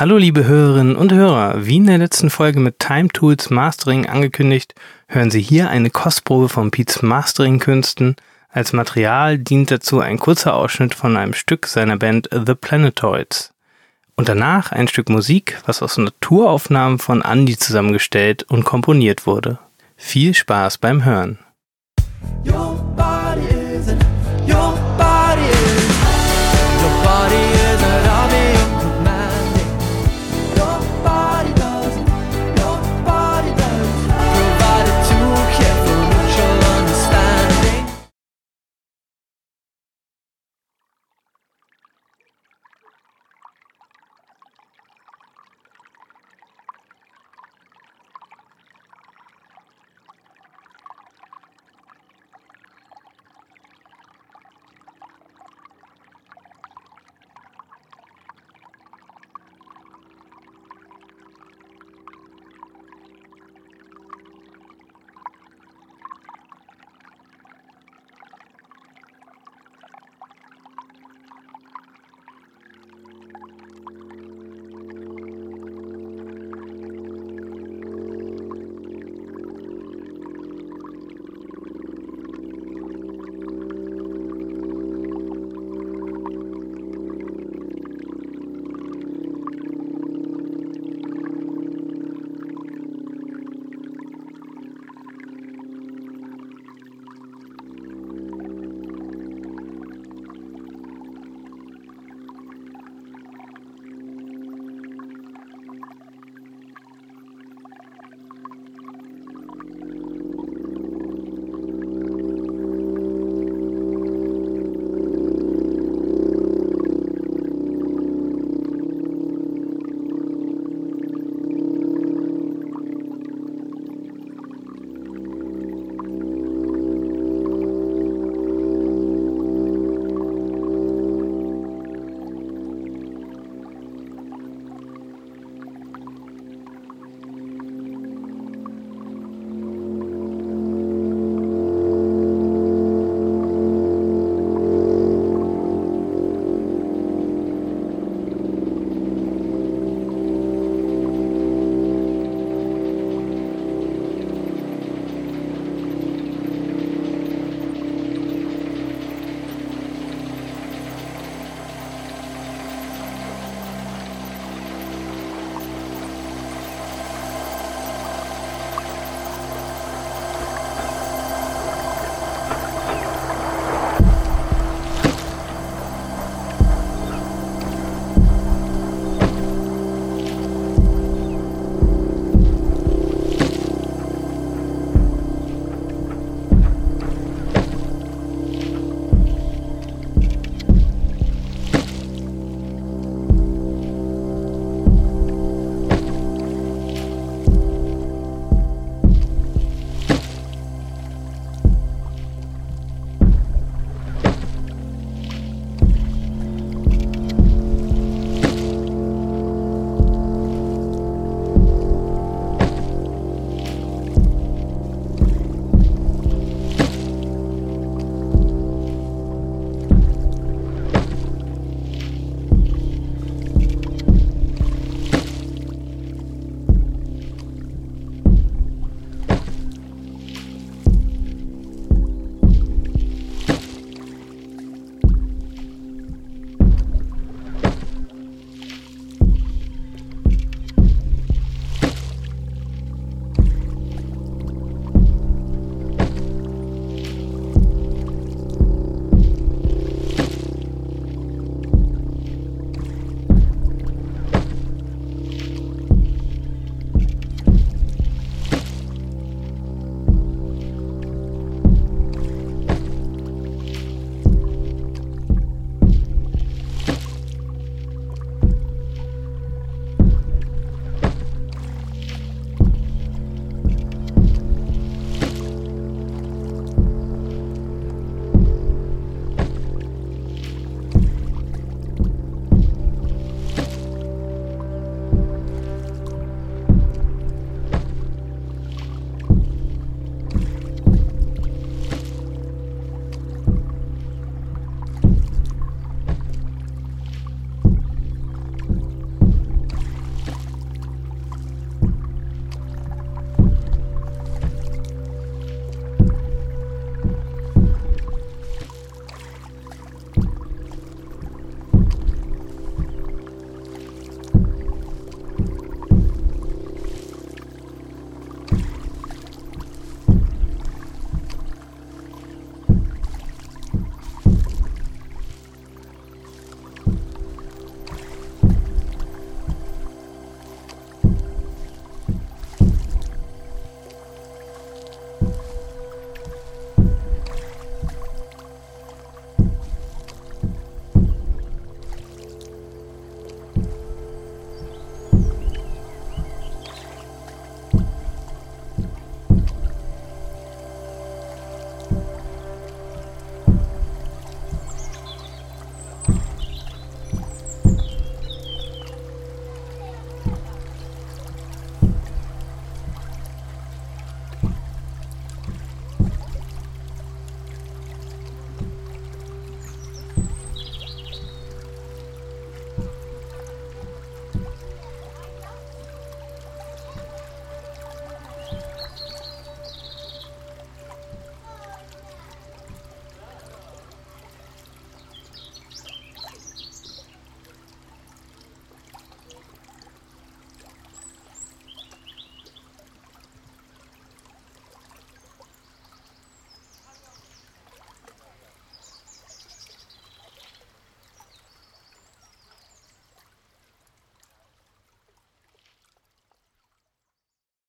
Hallo liebe Hörerinnen und Hörer, wie in der letzten Folge mit Time Tools Mastering angekündigt, hören Sie hier eine Kostprobe von Pete's Mastering Künsten. Als Material dient dazu ein kurzer Ausschnitt von einem Stück seiner Band The Planetoids. Und danach ein Stück Musik, was aus Naturaufnahmen von Andy zusammengestellt und komponiert wurde. Viel Spaß beim Hören. Your body isn't your